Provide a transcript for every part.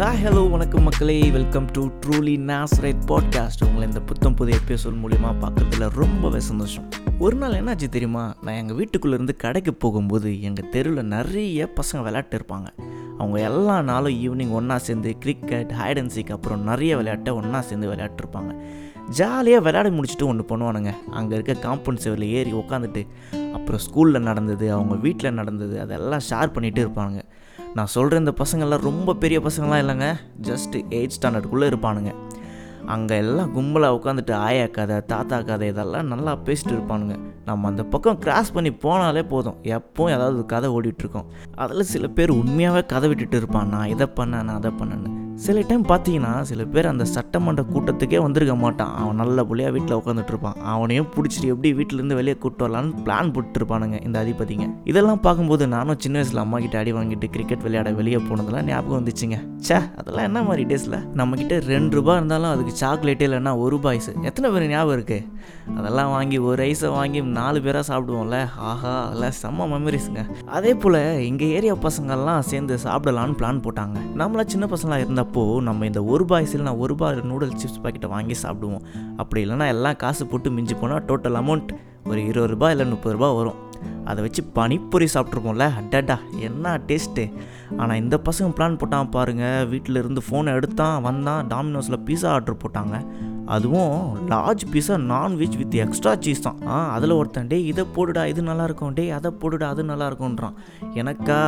Hi hello வணக்கம் மக்களே. Welcome to truly Nazareth podcast உங்களை இந்த புத்தம் புது எபிசோட் மூலிமா பார்க்குறதுல ரொம்பவே சந்தோஷம். ஒரு நாள் என்னாச்சு தெரியுமா? நான் எங்கள் வீட்டுக்குள்ளேருந்து கடைக்கு போகும்போது எங்கள் தெருவில் நிறைய பசங்க விளையாட்டு இருப்பாங்க. அவங்க எல்லா நாளும் ஈவினிங் ஒன்றா சேர்ந்து கிரிக்கெட் ஹைட் அண்ட் சீக் அப்புறம் நிறைய விளையாட்டை ஒன்றா சேர்ந்து விளையாட்டுருப்பாங்க ஜாலியாக விளையாடி முடிச்சுட்டு ஒன்று பண்ணுவானுங்க. அங்கே இருக்க காம்பவுண்ட் செவரில் ஏறி உட்காந்துட்டு அப்புறம் ஸ்கூலில் நடந்தது அவங்க வீட்டில் நடந்தது அதெல்லாம் ஷேர் பண்ணிகிட்டு இருப்பாங்க நான் சொல்கிற இந்த பசங்கள்லாம் ரொம்ப பெரிய பசங்களாம் இல்லைங்க. ஜஸ்ட் எயிட் ஸ்டாண்டர்டுக்குள்ளே இருப்பானுங்க. அங்கே எல்லாம் கும்பலாக உட்காந்துட்டு ஆயா கதை தாத்தா கதை இதெல்லாம் நல்லா பேசிட்டு இருப்பானுங்க. நம்ம அந்த பக்கம் கிராஸ் பண்ணி போனாலே போதும். எப்போவும் ஏதாவது கதை ஓடிட்டுருக்கோம் அதில் சில பேர் உண்மையாகவே கதை விட்டுட்டு இருப்பான். நான் இதை பண்ணேன் நான் அதை பண்ணேன்னு. சில டைம் பார்த்தீங்கன்னா சில பேர் அந்த சட்டமன்ற கூட்டத்துக்கே வந்திருக்க மாட்டான். அவன் நல்ல புள்ளியாக வீட்டில் உட்காந்துட்ருப்பான் அவனையும் பிடிச்சிட்டு எப்படி வீட்டிலேருந்து வெளியே கூட்டு வரலான்னு பிளான் போட்டுருப்பானுங்க இந்த அதிபதிங்க. இதெல்லாம் பார்க்கும்போது நானும் சின்ன வயசில் அம்மா கிட்ட அடி வாங்கிட்டு கிரிக்கெட் விளையாட வெளியே போனதெல்லாம் ஞாபகம் வந்துச்சுங்க. சே அதெல்லாம் என்ன மாதிரி டேஸில் நம்மக்கிட்ட ரெண்டு ரூபா இருந்தாலும் அதுக்கு சாக்லேட்டே இல்லைன்னா ஒரு ரூபாய்ஸ் எத்தனை பேர் ஞாபகம் இருக்குது அதெல்லாம் வாங்கி ஒரு ஐஸை வாங்கி நாலு பேராக சாப்பிடுவோம்ல. ஆஹா அதெல்லாம் செம்ம மெமரிஸுங்க அதே போல் எங்கள் ஏரியா பசங்கள்லாம் சேர்ந்து சாப்பிடலான்னு பிளான் போட்டாங்க. நம்மளா சின்ன பசங்களாக இருந்தப்போ நம்ம இந்த ஒரு பாய்ஸில் நான் ஒரு ரூபாய் நூடுல்ஸ் சிப்ஸ் பாக்கெட்டை வாங்கி சாப்பிடுவோம். அப்படி இல்லைன்னா எல்லாம் காசு போட்டு மிஞ்சி போனால் டோட்டல் அமௌண்ட் ஒரு இருபது ரூபாய் இல்லை முப்பது ரூபாய் வரும். அதை வச்சு பனிப்பொரி சாப்பிட்ருப்போம்ல அடடா என்ன டேஸ்ட்டு ஆனால் இந்த பசங்க பிளான் போட்டான் பாருங்கள் வீட்டில் இருந்து ஃபோனை எடுத்தான் வந்தான் டாமினோஸில் பீஸா ஆர்டர் போட்டாங்க. அதுவும் large pizza non veg with extra cheese தான். ஆ அதில் ஒருத்தன் டே இதை போடுடா இது நல்லா இருக்கும் டே அதை போடுடா அது நல்லா இருக்கும்ன்றான் எனக்கா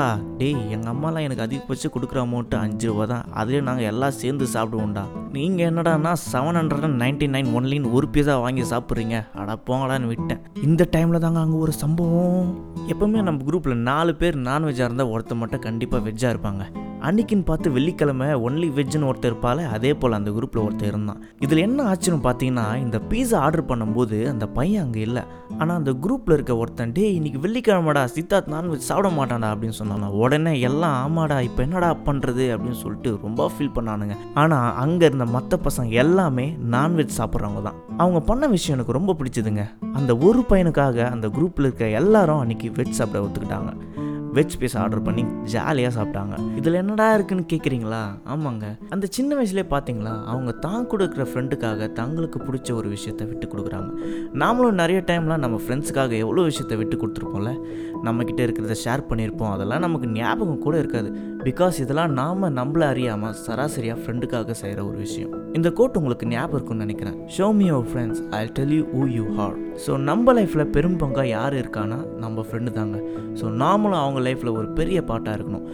டேய் எங்கள் அம்மாலாம் எனக்கு அதிகபட்சம் கொடுக்குற அமௌண்ட்டு அஞ்சு ரூபா தான். அதிலே நாங்கள் எல்லாம் சேர்ந்து சாப்பிடுவோம்டா. நீங்கள் என்னடானா seven hundred and ninety nine ஒன்லின்னு ஒரு பீஸா வாங்கி சாப்பிட்றீங்க. அட போங்கடான்னு விட்டேன். இந்த டைமில் தாங்க அங்கே ஒரு சம்பவம். எப்போவுமே நம்ம குரூப்பில் நாலு பேர் நான்வெஜ்ஜாக இருந்தால் ஒருத்தர் மட்டும் கண்டிப்பாக வெஜ்ஜாக இருப்பாங்க. அன்னைக்குன்னு பார்த்து வெள்ளிக்கிழமை ஒன்லி வெஜ்ஜுன்னு ஒருத்தர் இருப்பால அதே போல் அந்த குரூப்பில் ஒருத்தர் இருந்தான். இதில் என்ன ஆச்சுன்னு பார்த்தீங்கன்னா இந்த பீஸா ஆர்டர் பண்ணும்போது அந்த பையன் அங்கே இல்லை. ஆனால் அந்த குரூப்பில் இருக்க ஒருத்தன் டே இன்னைக்கு வெள்ளிக்கிழமைடா சித்தார்த் நான்வெஜ் சாப்பிட மாட்டான்டா அப்படின்னு சொன்னானா. உடனே எல்லாம் ஆமாடா இப்போ என்னடா பண்ணுறது அப்படின்னு சொல்லிட்டு ரொம்ப ஃபீல் பண்ணானுங்க. ஆனால் அங்கே இருந்த மற்ற பசங்க எல்லாமே நான்வெஜ் சாப்பிட்றவங்க தான். அவங்க பண்ண விஷயம் எனக்கு ரொம்ப பிடிச்சதுங்க. அந்த ஒரு பையனுக்காக அந்த குரூப்பில் இருக்க எல்லாரும் அன்னைக்கு வெஜ் சாப்பிட ஒத்துக்கிட்டாங்க. வெஜ் பீஸ் ஆர்டர் பண்ணி ஜாலியாக சாப்பிட்டாங்க. இதில் என்னடா இருக்குன்னு கேட்குறீங்களா ஆமாங்க. அந்த சின்ன வயசுலேயே பார்த்தீங்களா அவங்க தான் கொடுக்குற ஃப்ரெண்டுக்காக தங்களுக்கு பிடிச்ச ஒரு விஷயத்த விட்டு கொடுக்குறாங்க. நாமளும் நிறைய டைம்லாம் நம்ம ஃப்ரெண்ட்ஸுக்காக எவ்வளோ விஷயத்த விட்டு கொடுத்துருப்போம்ல? நம்மக்கிட்ட இருக்கிறத ஷேர் பண்ணியிருப்போம். அதெல்லாம் நமக்கு ஞாபகம் கூட இருக்காது. பிகாஸ் இதெல்லாம் நாம் நம்மள அறியாமல் சராசரியாக ஃப்ரெண்டுக்காக செய்கிற ஒரு விஷயம். இந்த கோட் உங்களுக்கு ஞாபகம் இருக்கும்னு நினைக்கிறேன். Show me your friends I tell you who you are so நம்ம லைஃப்பில் பெரும் பங்காக யார் இருக்கானா நம்ம ஃப்ரெண்டு தாங்க. ஸோ நாமளும் அவங்க லைஃப்பில் ஒரு பெரிய பாட்டாக இருக்கணும்.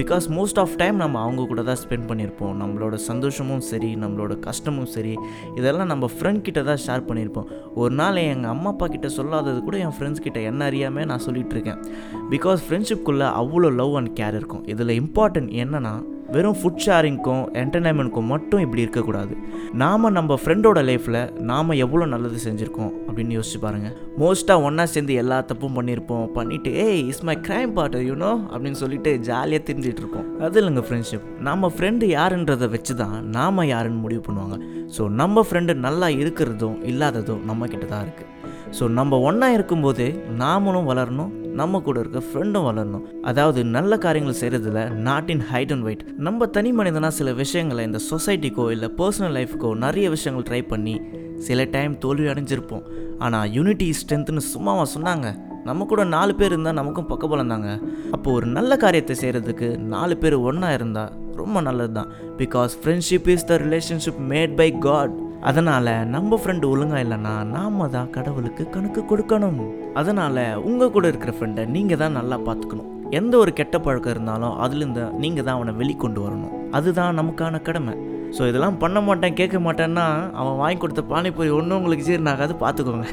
பிகாஸ் மோஸ்ட் ஆஃப் டைம் நம்ம அவங்க கூட தான் ஸ்பெண்ட் பண்ணியிருப்போம். நம்மளோட சந்தோஷமும் சரி நம்மளோட கஷ்டமும் சரி இதெல்லாம் நம்ம ஃப்ரெண்ட் கிட்ட தான் ஷேர் பண்ணியிருப்போம். ஒரு நாள் எங்கள் அம்மா அப்பா கிட்ட சொல்லாதது கூட என் ஃப்ரெண்ட்ஸ் கிட்ட என்ன அறியாமல் நான் சொல்லிகிட்டு இருக்கேன். பிகாஸ் ஃப்ரெண்ட்ஷிப்குள்ளே அவ்வளோ லவ் அண்ட் கேர் இருக்கும். இதில் இம்பார்ட்டன்ட் என்னென்னா வெறும் ஃபுட் ஷேரிங்க்கும் என்டர்டைன்மெண்ட்க்கும் மட்டும் இப்படி இருக்கக்கூடாது. நாம் நம்ம ஃப்ரெண்டோட லைஃப்பில் நாம் எவ்வளோ நல்லது செஞ்சுருக்கோம் அப்படின்னு யோசிச்சு பாருங்கள் மோஸ்ட்டாக ஒன்றா சேர்ந்து எல்லா தப்பும் பண்ணியிருப்போம் பண்ணிவிட்டு ஏய் is my crime partner you know அப்படின்னு சொல்லிட்டு ஜாலியாக தெரிஞ்சிட்டு இருக்கோம் அது இல்லைங்க ஃப்ரெண்ட்ஷிப் நம்ம ஃப்ரெண்டு யாருன்றதை வச்சு தான் நாம் யாருன்னு முடிவு பண்ணுவாங்க. ஸோ நம்ம ஃப்ரெண்டு நல்லா இருக்கிறதும் இல்லாததும் நம்மக்கிட்ட தான் இருக்குது ஸோ நம்ம ஒன்றா இருக்கும்போது நாமளும் வளரணும் நம்ம கூட இருக்க ஃப்ரெண்டும் வளரணும். அதாவது நல்ல காரியங்கள் செய்கிறதுல not in height and weight நம்ம தனி மனிதனாக சில விஷயங்களை இந்த சொசைட்டிக்கோ இல்லை பர்சனல் லைஃப்க்கோ நிறைய விஷயங்கள் ட்ரை பண்ணி சில டைம் தோல்வி அடைஞ்சிருப்போம். ஆனால் யூனிட்டி ஸ்ட்ரென்த்துன்னு சும்மாவா சொன்னாங்க. நம்ம கூட நாலு பேர் இருந்தால் நமக்கும் பக்கபலம் தாங்க. அப்போது ஒரு நல்ல காரியத்தை செய்கிறதுக்கு நாலு பேர் ஒன்றா இருந்தால் ரொம்ப நல்லது தான் because friendship is the relationship made by god அதனால் நம்ம ஃப்ரெண்டு ஒழுங்காக இல்லைன்னா நாம தான் கடவுளுக்கு கணக்கு கொடுக்கணும். அதனால் உங்கள் கூட இருக்கிற ஃப்ரெண்டை நீங்கள் தான் நல்லா பார்த்துக்கணும். எந்த ஒரு கெட்ட பழக்கம் இருந்தாலும் அதுலேருந்து நீங்கள் தான் அவனை வெளிக்கொண்டு வரணும். அதுதான் நமக்கான கடமை. ஸோ இதெல்லாம் பண்ண மாட்டேன் கேட்க மாட்டேன்னா அவன் வாங்கி கொடுத்த பானிபூரி ஒன்றும் உங்களுக்கு ஜீரணாகாது பார்த்துக்கோங்க.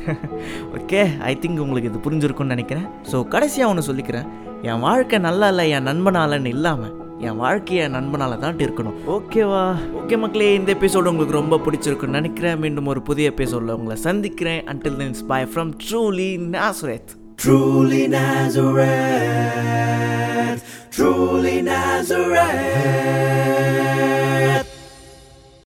ஓகே ஐ திங்க் உங்களுக்கு இது புரிஞ்சிருக்கும்னு நினைக்கிறேன். ஸோ கடைசியாக ஒன்று சொல்லிக்கிறேன். என் வாழ்க்கை நல்லா இல்லை என் நண்பனாலன்னு இல்லாமல் என் வாழ்க்கையை நண்பனால தான் இருக்கணும். ஓகேவா? ஓகே மக்களே இந்த எபிசோடு உங்களுக்கு ரொம்ப பிடிச்சிருக்குன்னு நினைக்கிறேன். மீண்டும் ஒரு புதிய எபிசோடில் உங்களை சந்திக்கிறேன். Until then bye from truly Nazareth Truly Nazareth, truly Nazareth.